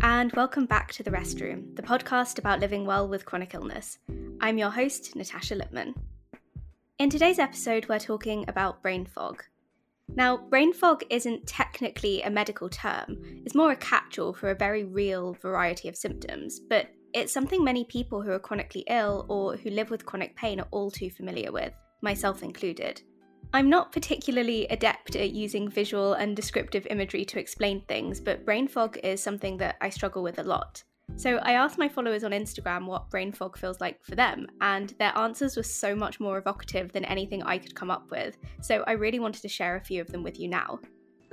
And welcome back to The Restroom, the podcast about living well with chronic illness. I'm your host, Natasha Lipman. In today's episode, we're talking about brain fog. Now, brain fog isn't technically a medical term, it's more a catch all for a very real variety of symptoms, but it's something many people who are chronically ill or who live with chronic pain are all too familiar with, myself included. I'm not particularly adept at using visual and descriptive imagery to explain things, but brain fog is something that I struggle with a lot. So I asked my followers on Instagram what brain fog feels like for them, and their answers were so much more evocative than anything I could come up with. So I really wanted to share a few of them with you now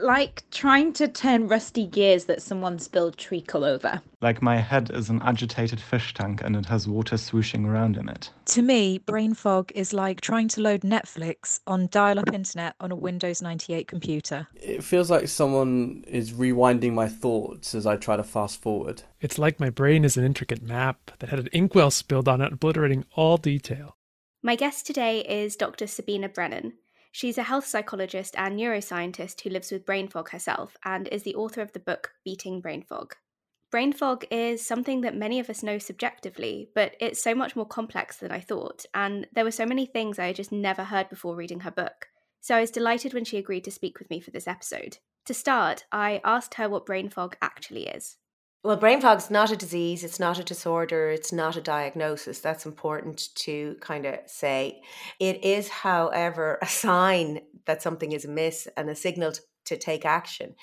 like trying to turn rusty gears that someone spilled treacle over. Like my head is an agitated fish tank and it has water swooshing around in it. To me, brain fog is like trying to load Netflix on dial up internet on a Windows 98 computer. It feels like someone is rewinding my thoughts as I try to fast forward. It's like my brain is an intricate map that had an inkwell spilled on it, obliterating all detail. My guest today is Dr. Sabina Brennan. She's a health psychologist and neuroscientist who lives with brain fog herself and is the author of the book Beating Brain Fog. Brain fog is something that many of us know subjectively, but it's so much more complex than I thought, and there were so many things I had just never heard before reading her book. So I was delighted when she agreed to speak with me for this episode. To start, I asked her what brain fog actually is. Well, brain fog's not a disease, it's not a disorder, it's not a diagnosis. That's important to kind of say. It is, however, a sign that something is amiss and a signal to, to take action.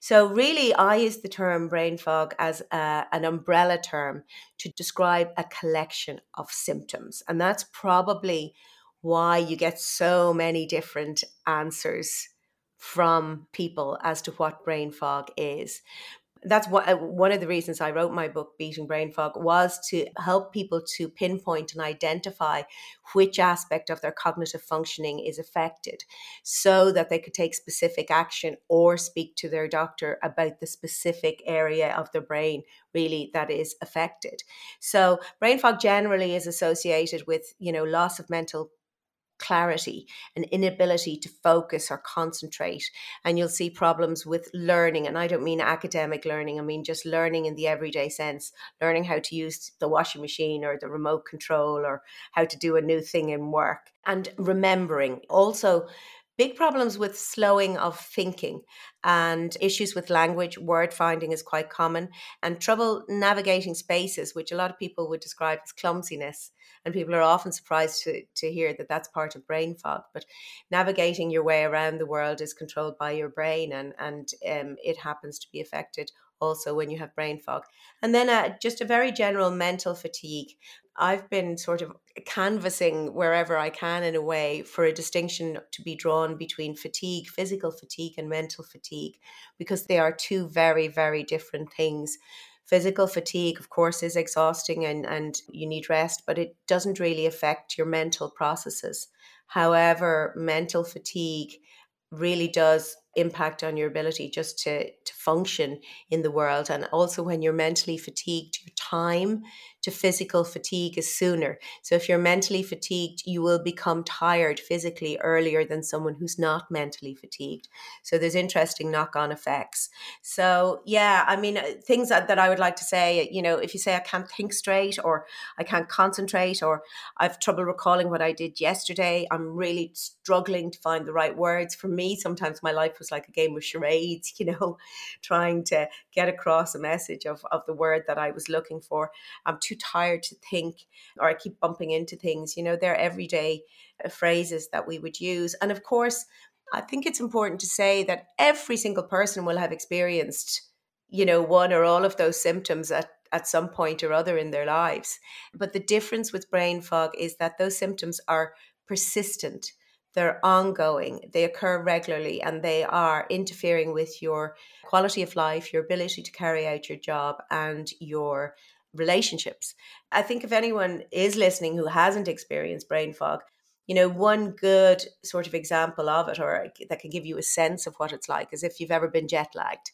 So, really, I use the term brain fog as a, an umbrella term to describe a collection of symptoms. And that's probably why you get so many different answers from people as to what brain fog is that's what uh, one of the reasons I wrote my book Beating Brain Fog was to help people to pinpoint and identify which aspect of their cognitive functioning is affected so that they could take specific action or speak to their doctor about the specific area of their brain really that is affected. So brain fog generally is associated with, you know, loss of mental clarity, an inability to focus or concentrate. And you'll see problems with learning. And I don't mean academic learning, I mean just learning in the everyday sense, learning how to use the washing machine or the remote control or how to do a new thing in work. And remembering also big problems with slowing of thinking and issues with language word finding is quite common and trouble navigating spaces which a lot of people would describe as clumsiness and people are often surprised to, to hear that that's part of brain fog but navigating your way around the world is controlled by your brain and and um, it happens to be affected also when you have brain fog and then uh, just a very general mental fatigue I've been sort of canvassing wherever I can in a way for a distinction to be drawn between fatigue, physical fatigue, and mental fatigue, because they are two very, very different things. Physical fatigue, of course, is exhausting and, and you need rest, but it doesn't really affect your mental processes. However, mental fatigue really does impact on your ability just to, to function in the world. And also, when you're mentally fatigued, your time to physical fatigue is sooner. So, if you're mentally fatigued, you will become tired physically earlier than someone who's not mentally fatigued. So, there's interesting knock on effects. So, yeah, I mean, uh, things that, that I would like to say, you know, if you say I can't think straight or I can't concentrate or I've trouble recalling what I did yesterday, I'm really struggling to find the right words. For me, sometimes my life was like a game of charades, you know, trying to get across a message of, of the word that I was looking for. I'm too tired to think, or I keep bumping into things, you know, they're everyday uh, phrases that we would use. And of course, I think it's important to say that every single person will have experienced, you know, one or all of those symptoms at at some point or other in their lives. But the difference with brain fog is that those symptoms are persistent they're ongoing, they occur regularly, and they are interfering with your quality of life, your ability to carry out your job, and your relationships. I think if anyone is listening who hasn't experienced brain fog, you know, one good sort of example of it, or that can give you a sense of what it's like, is if you've ever been jet lagged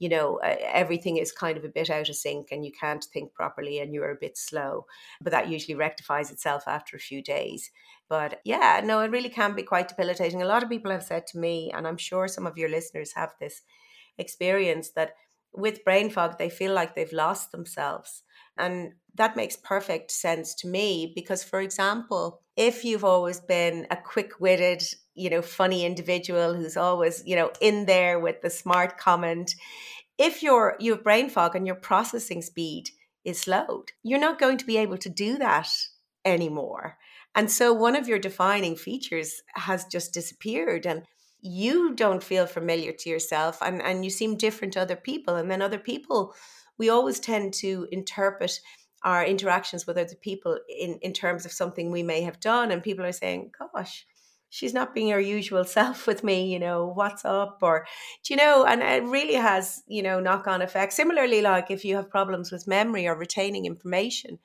you know, everything is kind of a bit out of sync and you can't think properly and you're a bit slow. But that usually rectifies itself after a few days. But yeah, no, it really can be quite debilitating. A lot of people have said to me, and I'm sure some of your listeners have this experience, that with brain fog, they feel like they've lost themselves. And that makes perfect sense to me because, for example, if you've always been a quick witted, you know, funny individual who's always, you know, in there with the smart comment, if you're you have brain fog and your processing speed is slowed, you're not going to be able to do that anymore. And so one of your defining features has just disappeared. And you don't feel familiar to yourself and, and you seem different to other people. And then other people, we always tend to interpret our interactions with other people in, in terms of something we may have done. And people are saying, gosh, she's not being her usual self with me, you know, what's up? Or, do you know, and it really has, you know, knock on effects. Similarly, like if you have problems with memory or retaining information,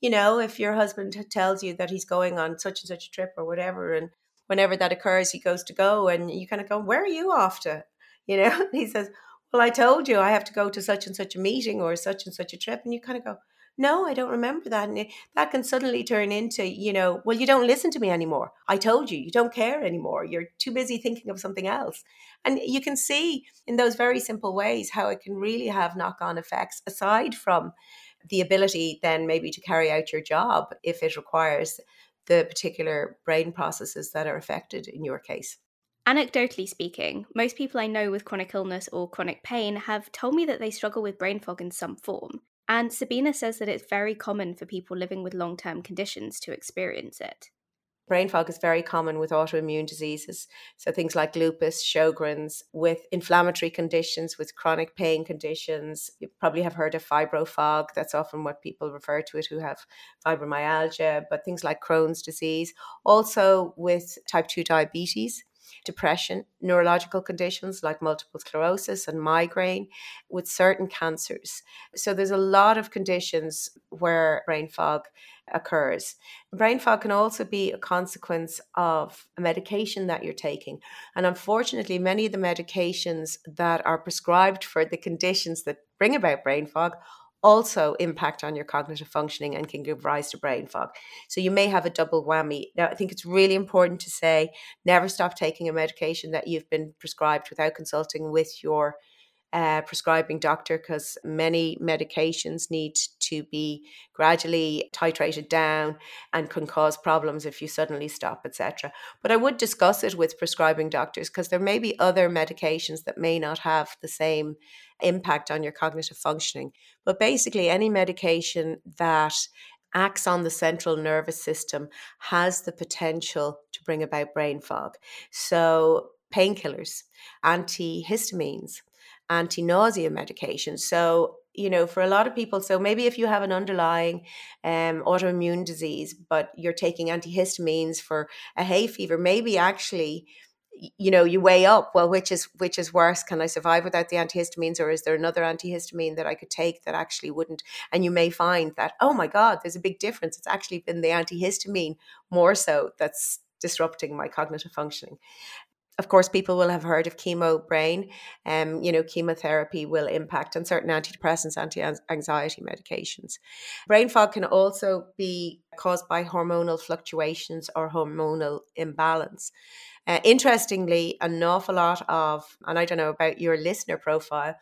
you know, if your husband tells you that he's going on such and such a trip or whatever, and whenever that occurs, he goes to go, and you kind of go, Where are you off to? You know, he says, Well, I told you I have to go to such and such a meeting or such and such a trip. And you kind of go, No, I don't remember that. And that can suddenly turn into, you know, Well, you don't listen to me anymore. I told you, you don't care anymore. You're too busy thinking of something else. And you can see in those very simple ways how it can really have knock on effects aside from the ability then maybe to carry out your job if it requires the particular brain processes that are affected in your case. Anecdotally speaking, most people I know with chronic illness or chronic pain have told me that they struggle with brain fog in some form. And Sabina says that it's very common for people living with long term conditions to experience it. Brain fog is very common with autoimmune diseases. So things like lupus, Sjogren's, with inflammatory conditions, with chronic pain conditions. You probably have heard of fibrofog. That's often what people refer to it who have fibromyalgia, but things like Crohn's disease. Also with type 2 diabetes depression, neurological conditions like multiple sclerosis and migraine, with certain cancers. So there's a lot of conditions where brain fog occurs. Brain fog can also be a consequence of a medication that you're taking. And unfortunately, many of the medications that are prescribed for the conditions that bring about brain fog also impact on your cognitive functioning and can give rise to brain fog. So you may have a double whammy. Now, I think it's really important to say never stop taking a medication that you've been prescribed without consulting with your uh, prescribing doctor because many medications need to be gradually titrated down and can cause problems if you suddenly stop, etc. But I would discuss it with prescribing doctors because there may be other medications that may not have the same impact on your cognitive functioning. But basically, any medication that acts on the central nervous system has the potential to bring about brain fog. So, painkillers, antihistamines, anti nausea medication. So, you know, for a lot of people, so maybe if you have an underlying um, autoimmune disease, but you're taking antihistamines for a hay fever, maybe actually you know you weigh up well which is which is worse can i survive without the antihistamines or is there another antihistamine that i could take that actually wouldn't and you may find that oh my god there's a big difference it's actually been the antihistamine more so that's disrupting my cognitive functioning of course, people will have heard of chemo brain. Um, you know, chemotherapy will impact on certain antidepressants, anti-anxiety medications. Brain fog can also be caused by hormonal fluctuations or hormonal imbalance. Uh, interestingly, an awful lot of, and I don't know about your listener profile,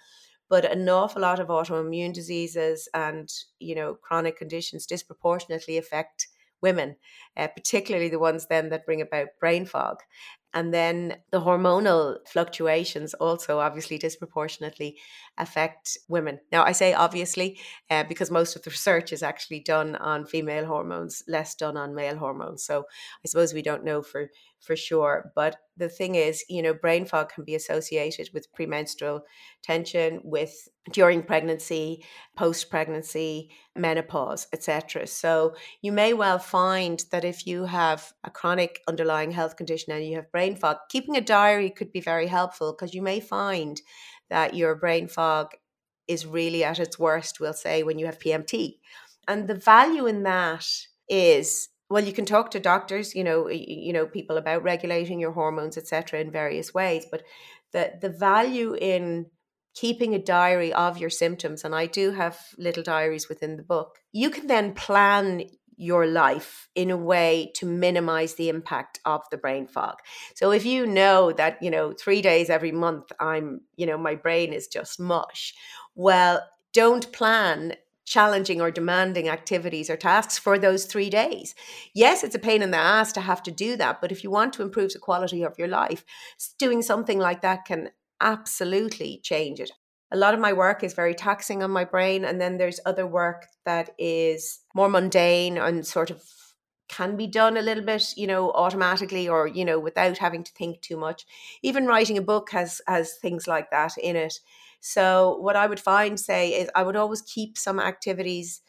but an awful lot of autoimmune diseases and you know chronic conditions disproportionately affect women, uh, particularly the ones then that bring about brain fog. And then the hormonal fluctuations also obviously disproportionately affect women. Now, I say obviously uh, because most of the research is actually done on female hormones, less done on male hormones. So I suppose we don't know for for sure. But the thing is, you know, brain fog can be associated with premenstrual tension, with during pregnancy, post pregnancy, menopause, etc. So you may well find that if you have a chronic underlying health condition and you have brain fog, keeping a diary could be very helpful because you may find that your brain fog is really at its worst, we'll say, when you have PMT. And the value in that is well you can talk to doctors you know you know people about regulating your hormones etc in various ways but the the value in keeping a diary of your symptoms and I do have little diaries within the book you can then plan your life in a way to minimize the impact of the brain fog. So if you know that, you know, 3 days every month I'm, you know, my brain is just mush, well, don't plan challenging or demanding activities or tasks for those three days. Yes, it's a pain in the ass to have to do that, but if you want to improve the quality of your life, doing something like that can absolutely change it. A lot of my work is very taxing on my brain, and then there's other work that is more mundane and sort of can be done a little bit you know automatically or you know without having to think too much even writing a book has has things like that in it so, what I would find, say, is I would always keep some activities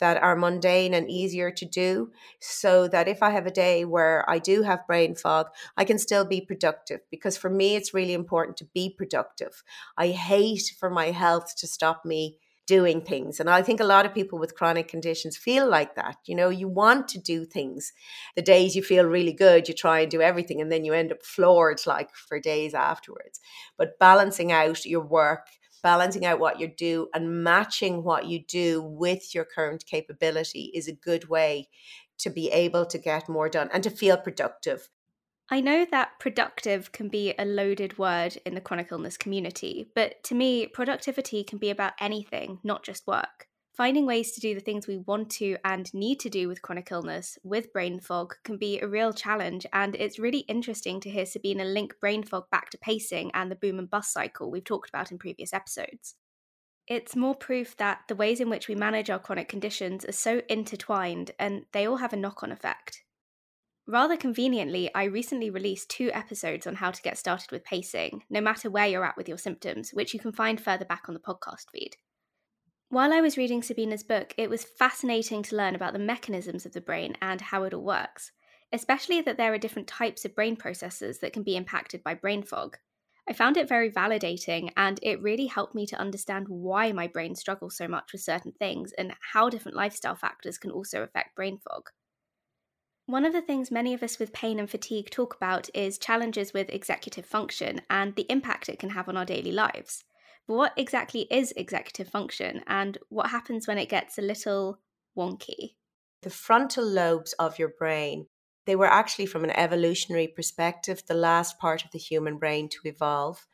that are mundane and easier to do so that if I have a day where I do have brain fog, I can still be productive because for me, it's really important to be productive. I hate for my health to stop me doing things. And I think a lot of people with chronic conditions feel like that. You know, you want to do things. The days you feel really good, you try and do everything, and then you end up floored like for days afterwards. But balancing out your work balancing out what you do and matching what you do with your current capability is a good way to be able to get more done and to feel productive. I know that productive can be a loaded word in the chronic illness community, but to me, productivity can be about anything, not just work. Finding ways to do the things we want to and need to do with chronic illness with brain fog can be a real challenge, and it's really interesting to hear Sabina link brain fog back to pacing and the boom and bust cycle we've talked about in previous episodes. It's more proof that the ways in which we manage our chronic conditions are so intertwined and they all have a knock on effect. Rather conveniently, I recently released two episodes on how to get started with pacing, no matter where you're at with your symptoms, which you can find further back on the podcast feed. While I was reading Sabina's book, it was fascinating to learn about the mechanisms of the brain and how it all works, especially that there are different types of brain processes that can be impacted by brain fog. I found it very validating and it really helped me to understand why my brain struggles so much with certain things and how different lifestyle factors can also affect brain fog. One of the things many of us with pain and fatigue talk about is challenges with executive function and the impact it can have on our daily lives. But what exactly is executive function and what happens when it gets a little wonky? The frontal lobes of your brain, they were actually, from an evolutionary perspective, the last part of the human brain to evolve.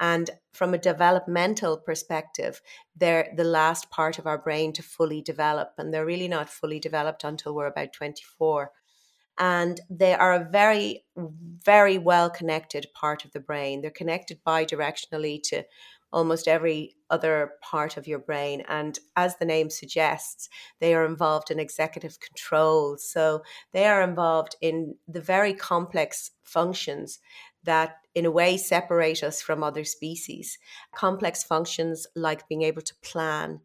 And from a developmental perspective, they're the last part of our brain to fully develop. And they're really not fully developed until we're about 24 and they are a very very well connected part of the brain they're connected bidirectionally to almost every other part of your brain. And as the name suggests, they are involved in executive control. So they are involved in the very complex functions that in a way separate us from other species. Complex functions like being able to plan,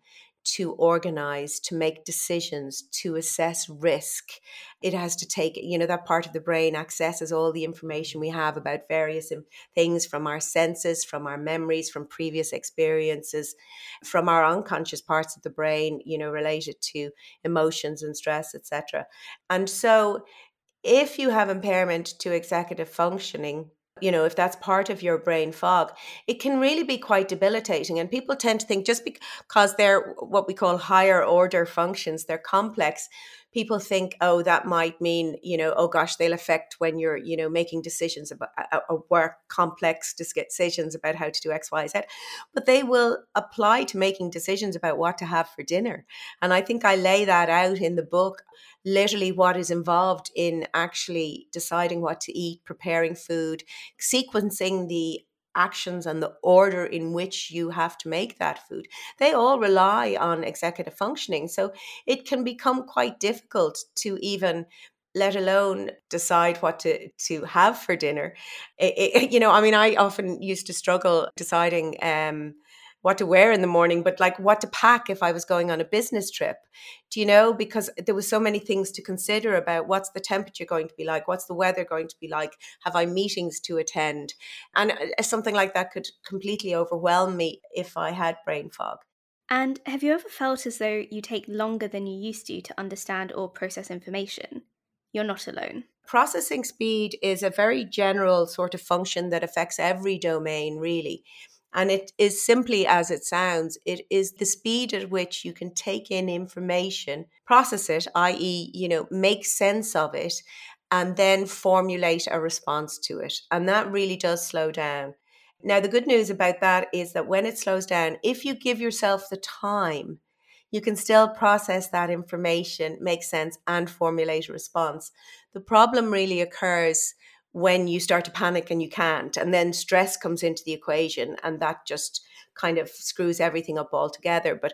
to organize, to make decisions, to assess risk. It has to take, you know, that part of the brain accesses all the information we have about various things from our senses, from our memories, from previous experiences, from our unconscious parts of the brain, you know, related to emotions and stress, etc. And so if you have impairment to executive functioning, you know, if that's part of your brain fog, it can really be quite debilitating. And people tend to think just because they're what we call higher order functions, they're complex, people think, oh, that might mean, you know, oh gosh, they'll affect when you're, you know, making decisions about uh, uh, a, work, complex decisions about how to do X, Y, Z. But they will apply to making decisions about what to have for dinner. And I think I lay that out in the book literally what is involved in actually deciding what to eat, preparing food, sequencing the actions and the order in which you have to make that food. They all rely on executive functioning. So it can become quite difficult to even let alone decide what to to have for dinner. It, it, you know, I mean, I often used to struggle deciding um, what to wear in the morning, but like what to pack if I was going on a business trip. Do you know? Because there was so many things to consider about what's the temperature going to be like, what's the weather going to be like, have I meetings to attend, and uh, something like that could completely overwhelm me if I had brain fog. And have you ever felt as though you take longer than you used to to understand or process information? You're not alone. Processing speed is a very general sort of function that affects every domain, really. And it is simply as it sounds, it is the speed at which you can take in information, process it, i.e., you know, make sense of it, and then formulate a response to it. And that really does slow down. Now, the good news about that is that when it slows down, if you give yourself the time, you can still process that information, make sense, and formulate a response. The problem really occurs when you start to panic and you can't. And then stress comes into the equation and that just kind of screws everything up altogether. But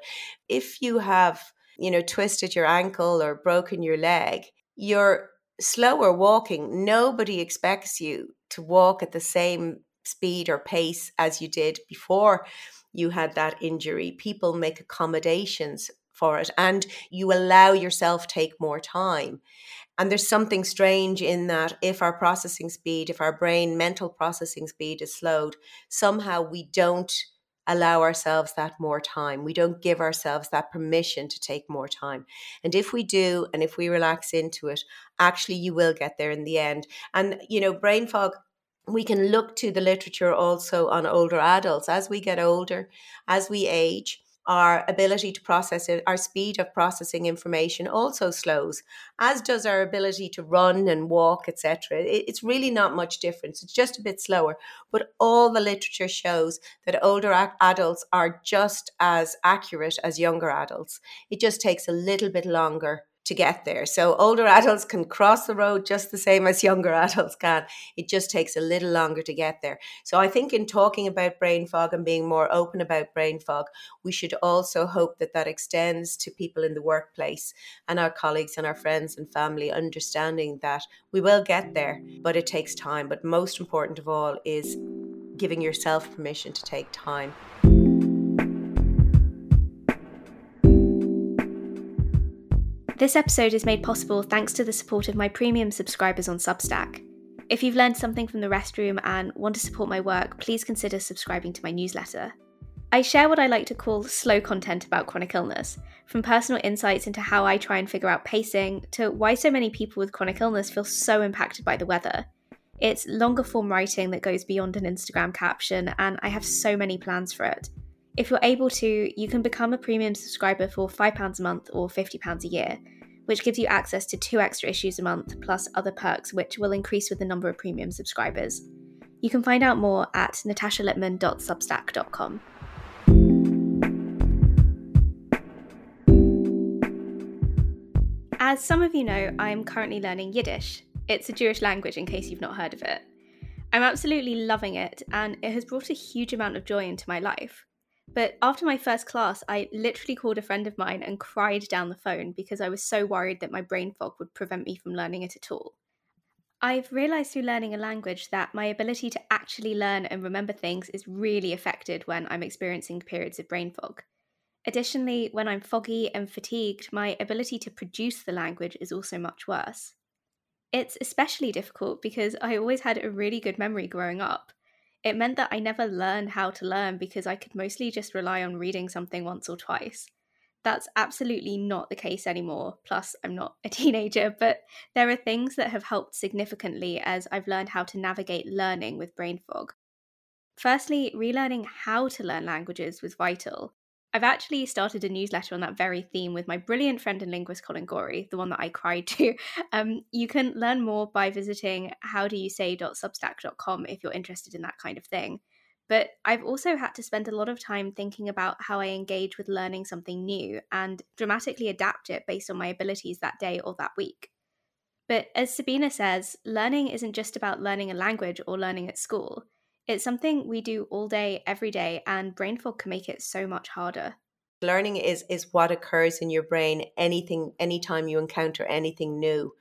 if you have, you know, twisted your ankle or broken your leg, you're slower walking. Nobody expects you to walk at the same speed or pace as you did before you had that injury. People make accommodations for it and you allow yourself take more time. And there's something strange in that if our processing speed, if our brain mental processing speed is slowed, somehow we don't allow ourselves that more time. We don't give ourselves that permission to take more time. And if we do, and if we relax into it, actually you will get there in the end. And, you know, brain fog we can look to the literature also on older adults as we get older, as we age our ability to process it, our speed of processing information also slows, as does our ability to run and walk, etc. It's really not much difference. It's just a bit slower. But all the literature shows that older adults are just as accurate as younger adults. It just takes a little bit longer to get there. So older adults can cross the road just the same as younger adults can. It just takes a little longer to get there. So I think in talking about brain fog and being more open about brain fog, we should also hope that that extends to people in the workplace and our colleagues and our friends and family understanding that we will get there, but it takes time. But most important of all is giving yourself permission to take time. This episode is made possible thanks to the support of my premium subscribers on Substack. If you've learned something from the restroom and want to support my work, please consider subscribing to my newsletter. I share what I like to call slow content about chronic illness, from personal insights into how I try and figure out pacing to why so many people with chronic illness feel so impacted by the weather. It's longer form writing that goes beyond an Instagram caption, and I have so many plans for it. If you're able to, you can become a premium subscriber for £5 a month or £50 a year, which gives you access to two extra issues a month plus other perks, which will increase with the number of premium subscribers. You can find out more at natashalipman.substack.com. As some of you know, I'm currently learning Yiddish. It's a Jewish language, in case you've not heard of it. I'm absolutely loving it, and it has brought a huge amount of joy into my life. But after my first class, I literally called a friend of mine and cried down the phone because I was so worried that my brain fog would prevent me from learning it at all. I've realised through learning a language that my ability to actually learn and remember things is really affected when I'm experiencing periods of brain fog. Additionally, when I'm foggy and fatigued, my ability to produce the language is also much worse. It's especially difficult because I always had a really good memory growing up, it meant that I never learned how to learn because I could mostly just rely on reading something once or twice. That's absolutely not the case anymore. Plus, I'm not a teenager, but there are things that have helped significantly as I've learned how to navigate learning with brain fog. Firstly, relearning how to learn languages was vital. I've actually started a newsletter on that very theme with my brilliant friend and linguist Colin Gorrie, the one that I cried to. Um, you can learn more by visiting howdoyousay.substack.com if you're interested in that kind of thing. But I've also had to spend a lot of time thinking about how I engage with learning something new and dramatically adapt it based on my abilities that day or that week. But as Sabina says, learning isn't just about learning a language or learning at school. It's something we do all day, every day, and brain fog can make it so much harder. Learning is is what occurs in your brain anything anytime you encounter anything new.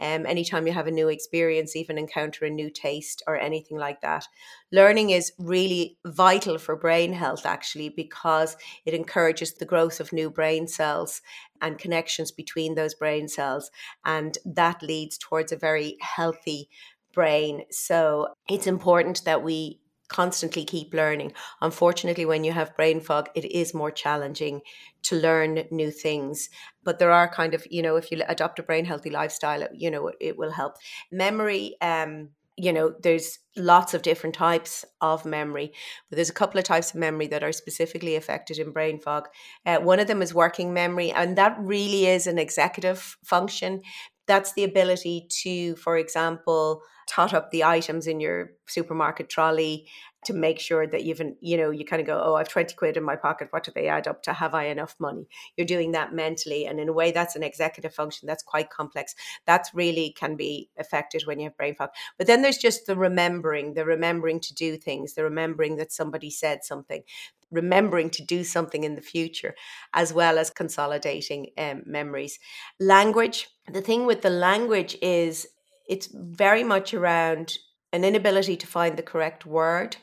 Um, anytime you have a new experience, even encounter a new taste or anything like that. Learning is really vital for brain health, actually, because it encourages the growth of new brain cells and connections between those brain cells. And that leads towards a very healthy brain. So it's important that we constantly keep learning. Unfortunately, when you have brain fog, it is more challenging to learn new things. But there are kind of, you know, if you adopt a brain healthy lifestyle, you know, it, will help. Memory, um, you know, there's lots of different types of memory, but there's a couple of types of memory that are specifically affected in brain fog. Uh, one of them is working memory, and that really is an executive function. That's the ability to, for example, tot up the items in your supermarket trolley to make sure that you've, you know, you kind of go, oh, I've 20 quid in my pocket. What do they add up to? Have I enough money? You're doing that mentally. And in a way, that's an executive function that's quite complex. That's really can be affected when you have brain fog. But then there's just the remembering, the remembering to do things, the remembering that somebody said something, remembering to do something in the future, as well as consolidating um, memories. Language, the thing with the language is it's very much around an inability to find the correct word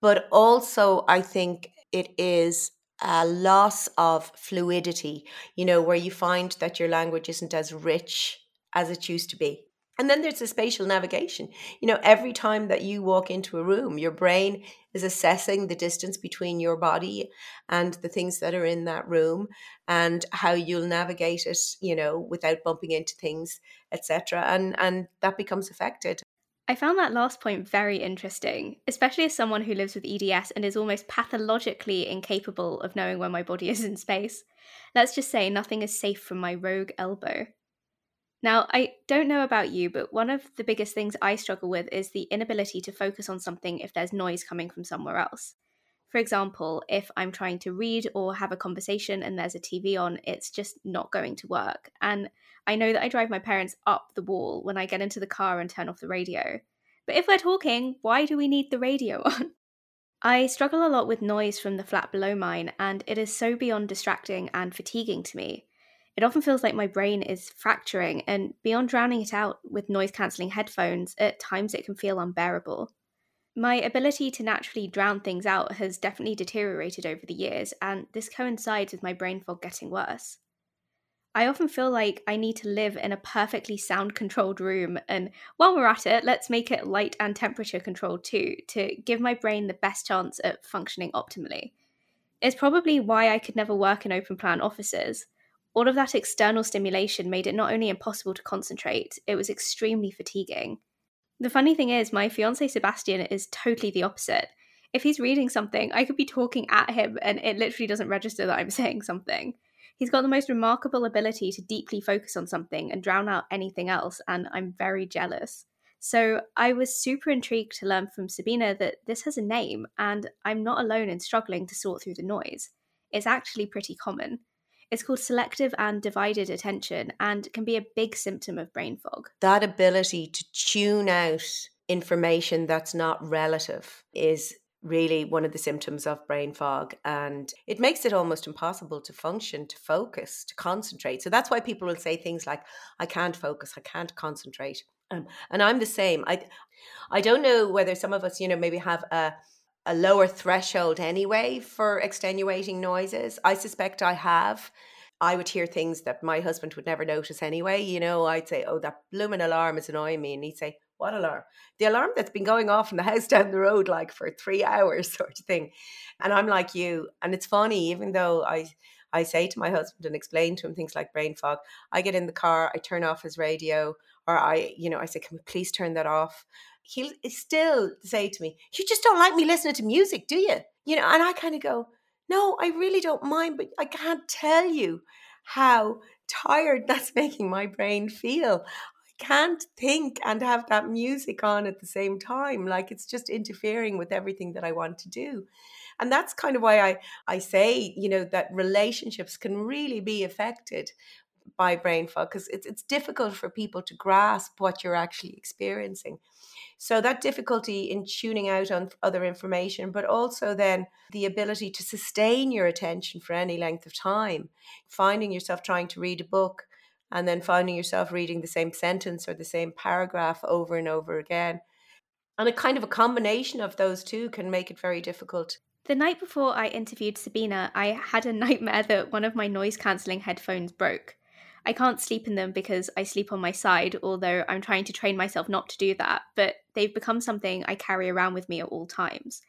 but also I think it is a loss of fluidity, you know, where you find that your language isn't as rich as it used to be. And then there's the spatial navigation. You know, every time that you walk into a room, your brain is assessing the distance between your body and the things that are in that room and how you'll navigate it, you know, without bumping into things, etc. And and that becomes affected. I found that last point very interesting, especially as someone who lives with EDS and is almost pathologically incapable of knowing where my body is in space. Let's just say nothing is safe from my rogue elbow. Now, I don't know about you, but one of the biggest things I struggle with is the inability to focus on something if there's noise coming from somewhere else. For example, if I'm trying to read or have a conversation and there's a TV on, it's just not going to work. And I know that I drive my parents up the wall when I get into the car and turn off the radio. But if we're talking, why do we need the radio on? I struggle a lot with noise from the flat below mine, and it is so beyond distracting and fatiguing to me. It often feels like my brain is fracturing, and beyond drowning it out with noise cancelling headphones, at times it can feel unbearable. My ability to naturally drown things out has definitely deteriorated over the years, and this coincides with my brain fog getting worse. I often feel like I need to live in a perfectly sound controlled room. And while we're at it, let's make it light and temperature controlled too, to give my brain the best chance at functioning optimally. It's probably why I could never work in open plan offices. All of that external stimulation made it not only impossible to concentrate, it was extremely fatiguing. The funny thing is, my fiance Sebastian is totally the opposite. If he's reading something, I could be talking at him and it literally doesn't register that I'm saying something. He's got the most remarkable ability to deeply focus on something and drown out anything else, and I'm very jealous. So I was super intrigued to learn from Sabina that this has a name, and I'm not alone in struggling to sort through the noise. It's actually pretty common. It's called selective and divided attention and can be a big symptom of brain fog. That ability to tune out information that's not relative is really one of the symptoms of brain fog and it makes it almost impossible to function to focus to concentrate. So that's why people will say things like i can't focus i can't concentrate. Um, and i'm the same. I i don't know whether some of us you know maybe have a a lower threshold anyway for extenuating noises i suspect i have I would hear things that my husband would never notice anyway. You know, I'd say, "Oh, that blooming alarm is annoying me," and he'd say, what alarm? The alarm that's been going off in the house down the road like for three hours, sort of thing. And I'm like you. And it's funny, even though I I say to my husband and explain to him things like brain fog, I get in the car, I turn off his radio, or I, you know, I say, Can we please turn that off? He'll still say to me, You just don't like me listening to music, do you? You know, and I kind of go, No, I really don't mind, but I can't tell you how tired that's making my brain feel I can't think and have that music on at the same time. Like it's just interfering with everything that I want to do. And that's kind of why I, I say, you know, that relationships can really be affected by brain fog because it's, it's difficult for people to grasp what you're actually experiencing. So that difficulty in tuning out on other information, but also then the ability to sustain your attention for any length of time, finding yourself trying to read a book and then finding yourself reading the same sentence or the same paragraph over and over again. And a kind of a combination of those two can make it very difficult. The night before I interviewed Sabina, I had a nightmare that one of my noise cancelling headphones broke. I can't sleep in them because I sleep on my side, although I'm trying to train myself not to do that, but they've become something I carry around with me at all times.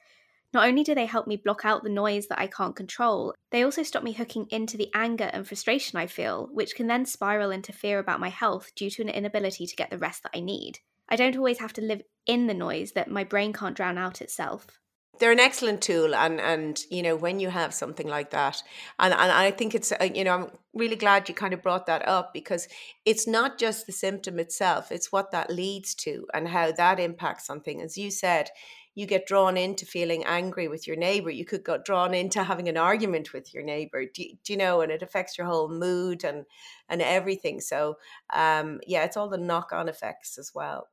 Not only do they help me block out the noise that I can't control, they also stop me hooking into the anger and frustration I feel, which can then spiral into fear about my health due to an inability to get the rest that I need. I don't always have to live in the noise that my brain can't drown out itself. They're an excellent tool, and and you know when you have something like that, and and I think it's uh, you know I'm really glad you kind of brought that up because it's not just the symptom itself; it's what that leads to and how that impacts on things. As you said, you get drawn into feeling angry with your neighbor. You could get drawn into having an argument with your neighbor. Do, do you know? And it affects your whole mood and and everything. So um, yeah, it's all the knock on effects as well.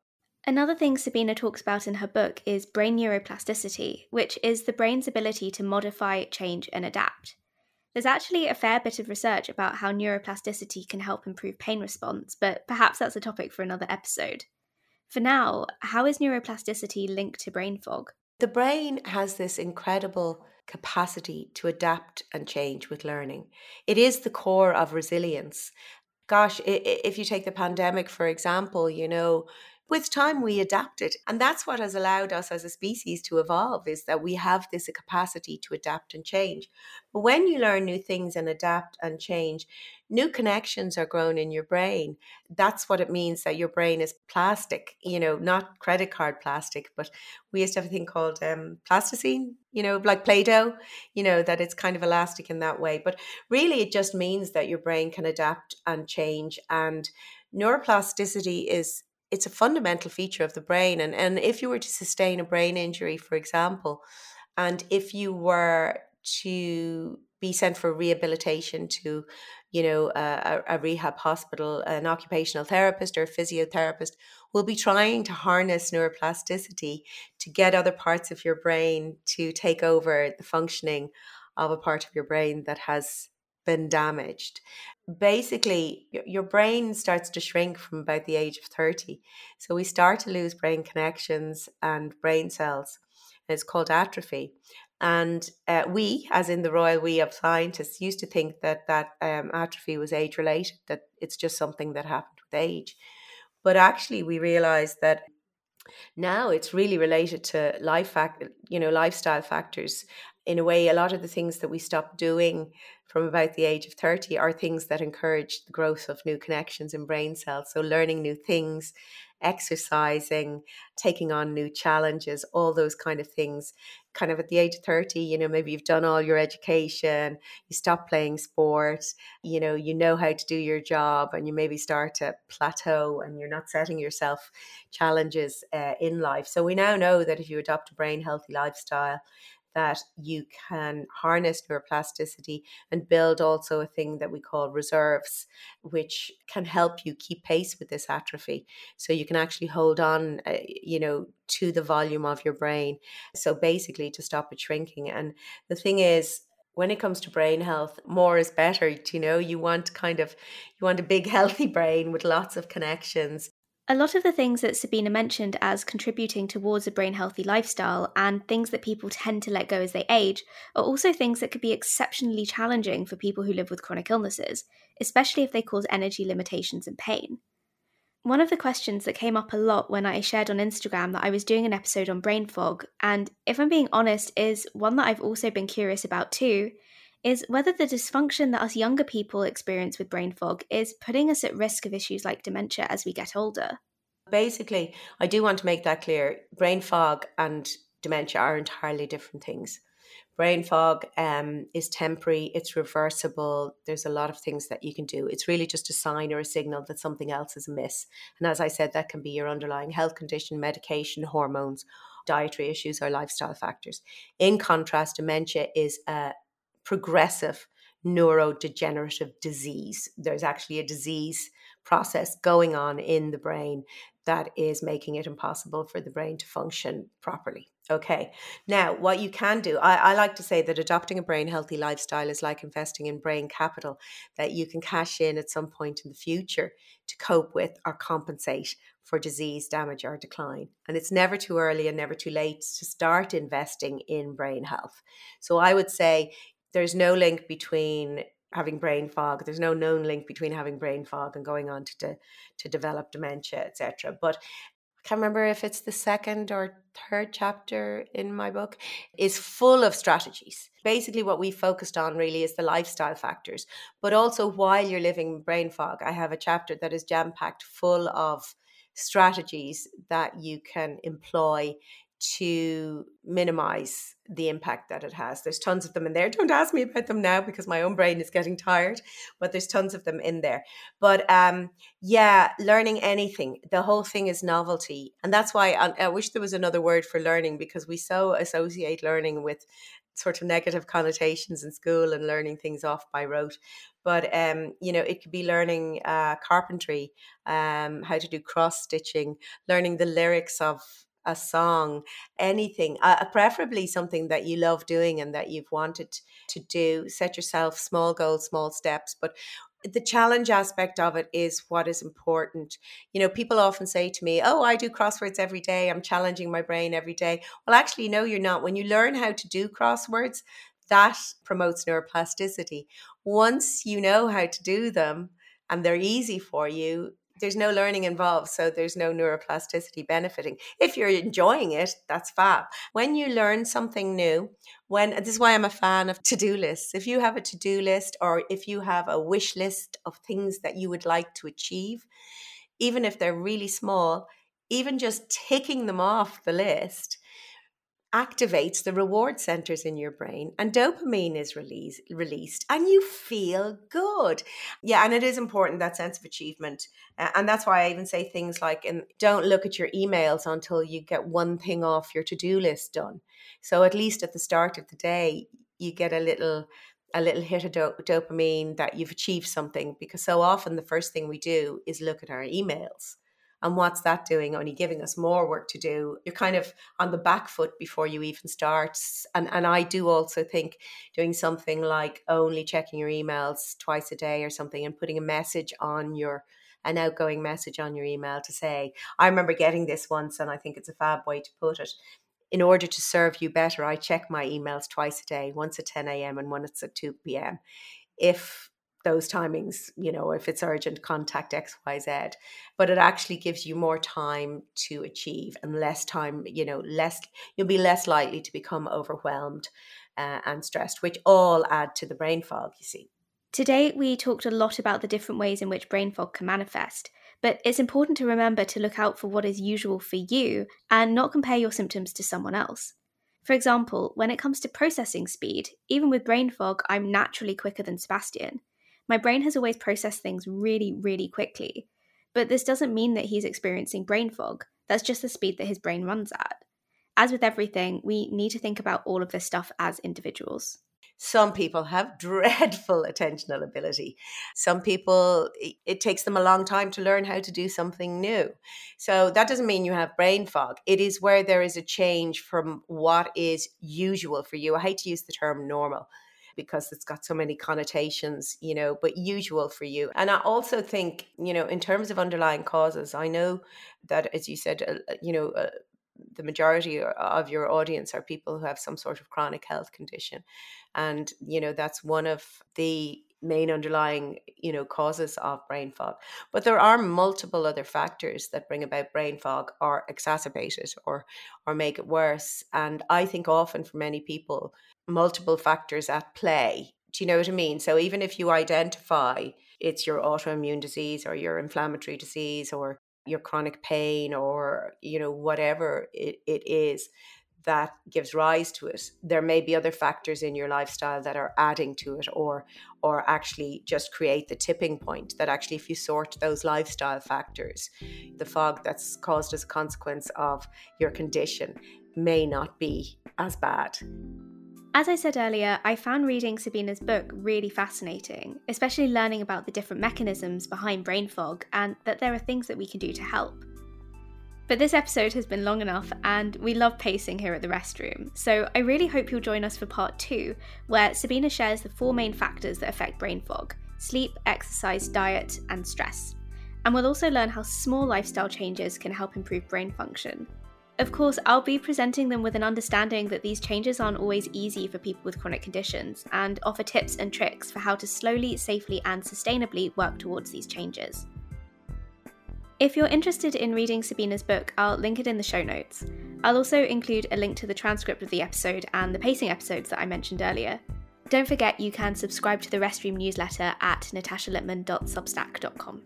Another thing Sabina talks about in her book is brain neuroplasticity, which is the brain's ability to modify, change, and adapt. There's actually a fair bit of research about how neuroplasticity can help improve pain response, but perhaps that's a topic for another episode. For now, how is neuroplasticity linked to brain fog? The brain has this incredible capacity to adapt and change with learning. It is the core of resilience. Gosh, if you take the pandemic, for example, you know, with time we adapted. And that's what has allowed us as a species to evolve is that we have this capacity to adapt and change. But when you learn new things and adapt and change new connections are grown in your brain. That's what it means that your brain is plastic you know not credit card plastic but we used to have a thing called um, plasticine you know like play-doh you know that it's kind of elastic in that way. But really it just means that your brain can adapt and change. And neuroplasticity is it's a fundamental feature of the brain. And, and if you were to sustain a brain injury, for example, and if you were to be sent for rehabilitation to, you know, a, a, rehab hospital, an occupational therapist or a physiotherapist will be trying to harness neuroplasticity to get other parts of your brain to take over the functioning of a part of your brain that has been damaged. Basically your brain starts to shrink from about the age of 30 so we start to lose brain connections and brain cells. It's called atrophy. And uh, we as in the royal we of scientists used to think that that um, atrophy was age related that it's just something that happened with age. But actually we realized that now it's really related to life fact you know lifestyle factors in a way a lot of the things that we stop doing from about the age of 30 are things that encourage the growth of new connections in brain cells. So, learning new things, exercising, taking on new challenges, all those kind of things. Kind of at the age of 30, you know, maybe you've done all your education, you stop playing sport, you know, you know how to do your job, and you maybe start to plateau and you're not setting yourself challenges uh, in life. So, we now know that if you adopt a brain healthy lifestyle, that you can harness neuroplasticity and build also a thing that we call reserves, which can help you keep pace with this atrophy. So you can actually hold on, uh, you know, to the volume of your brain. So basically, to stop it shrinking. And the thing is, when it comes to brain health, more is better. You know, you want kind of you want a big healthy brain with lots of connections a lot of the things that Sabina mentioned as contributing towards a brain healthy lifestyle and things that people tend to let go as they age are also things that could be exceptionally challenging for people who live with chronic illnesses, especially if they cause energy limitations and pain. One of the questions that came up a lot when I shared on Instagram that I was doing an episode on brain fog, and if I'm being honest, is one that I've also been curious about too, is whether the dysfunction that us younger people experience with brain fog is putting us at risk of issues like dementia as we get older. Basically, I do want to make that clear. Brain fog and dementia are entirely different things. Brain fog um, is temporary, it's reversible. There's a lot of things that you can do. It's really just a sign or a signal that something else is amiss. And as I said, that can be your underlying health condition, medication, hormones, dietary issues, or lifestyle factors. In contrast, dementia is a progressive neurodegenerative disease. There's actually a disease process going on in the brain that is making it impossible for the brain to function properly. Okay, now what you can do, I, I, like to say that adopting a brain healthy lifestyle is like investing in brain capital that you can cash in at some point in the future to cope with or compensate for disease, damage, or decline. And it's never too early and never too late to start investing in brain health. So I would say there's no link between having brain fog. There's no known link between having brain fog and going on to de- to develop dementia, etc. But I can't remember if it's the second or third chapter in my book is full of strategies. Basically, what we focused on really is the lifestyle factors, but also while you're living brain fog, I have a chapter that is jam packed full of strategies that you can employ to minimize the impact that it has. There's tons of them in there. Don't ask me about them now because my own brain is getting tired, but there's tons of them in there. But um, yeah, learning anything, the whole thing is novelty. And that's why I, I wish there was another word for learning because we so associate learning with sort of negative connotations in school and learning things off by rote but um, you know it could be learning uh, carpentry um, how to do cross stitching learning the lyrics of a song, anything, uh, preferably something that you love doing and that you've wanted to do. Set yourself small goals, small steps. But the challenge aspect of it is what is important. You know, people often say to me, Oh, I do crosswords every day. I'm challenging my brain every day. Well, actually, no, you're not. When you learn how to do crosswords, that promotes neuroplasticity. Once you know how to do them and they're easy for you, there's no learning involved, so there's no neuroplasticity benefiting. If you're enjoying it, that's fab. When you learn something new, when this is why I'm a fan of to-do lists. If you have a to-do list or if you have a wish list of things that you would like to achieve, even if they're really small, even just ticking them off the list activates the reward centers in your brain and dopamine is released released and you feel good. Yeah and it is important that sense of achievement. Uh, and that's why i even say things like and don't look at your emails until you get one thing off your to-do list done. So at least at the start of the day you get a little a little hit of do- dopamine that you've achieved something because so often the first thing we do is look at our emails and what's that doing? Only giving us more work to do. You're kind of on the back foot before you even start. And and I do also think doing something like only checking your emails twice a day or something and putting a message on your an outgoing message on your email to say, I remember getting this once and I think it's a fab way to put it. In order to serve you better, I check my emails twice a day, once at 10 a.m. and once at 2 p.m. If those timings, you know, if it's urgent, contact XYZ. But it actually gives you more time to achieve and less time, you know, less, you'll be less likely to become overwhelmed uh, and stressed, which all add to the brain fog, you see. Today, we talked a lot about the different ways in which brain fog can manifest, but it's important to remember to look out for what is usual for you and not compare your symptoms to someone else. For example, when it comes to processing speed, even with brain fog, I'm naturally quicker than Sebastian. My brain has always processed things really, really quickly. But this doesn't mean that he's experiencing brain fog. That's just the speed that his brain runs at. As with everything, we need to think about all of this stuff as individuals. Some people have dreadful attentional ability. Some people, it takes them a long time to learn how to do something new. So that doesn't mean you have brain fog. It is where there is a change from what is usual for you. I hate to use the term normal because it's got so many connotations, you know, but usual for you. And I also think, you know, in terms of underlying causes, I know that, as you said, uh, uh you know, uh, the majority of your audience are people who have some sort of chronic health condition. And you know that's one of the main underlying you know causes of brain fog. But there are multiple other factors that bring about brain fog or exacerbate it or or make it worse. And i think often for many people multiple factors at play. Do you know what I mean? So even if you identify it's your autoimmune disease or your inflammatory disease or your chronic pain or you know whatever it, it is that gives rise to it there may be other factors in your lifestyle that are adding to it or or actually just create the tipping point that actually if you sort those lifestyle factors the fog that's caused as a consequence of your condition may not be as bad as I said earlier, I found reading Sabina's book really fascinating, especially learning about the different mechanisms behind brain fog and that there are things that we can do to help. But this episode has been long enough, and we love pacing here at the restroom, so I really hope you'll join us for part two, where Sabina shares the four main factors that affect brain fog sleep, exercise, diet, and stress. And we'll also learn how small lifestyle changes can help improve brain function. Of course, I'll be presenting them with an understanding that these changes aren't always easy for people with chronic conditions and offer tips and tricks for how to slowly, safely, and sustainably work towards these changes. If you're interested in reading Sabina's book, I'll link it in the show notes. I'll also include a link to the transcript of the episode and the pacing episodes that I mentioned earlier. Don't forget you can subscribe to the Rest Room newsletter at natashalipman.substack.com.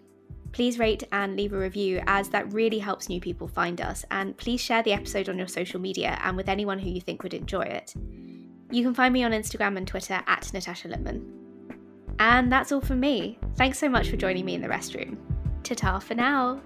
Please rate and leave a review, as that really helps new people find us. And please share the episode on your social media and with anyone who you think would enjoy it. You can find me on Instagram and Twitter at Natasha Lipman. And that's all from me. Thanks so much for joining me in the restroom. Ta ta for now.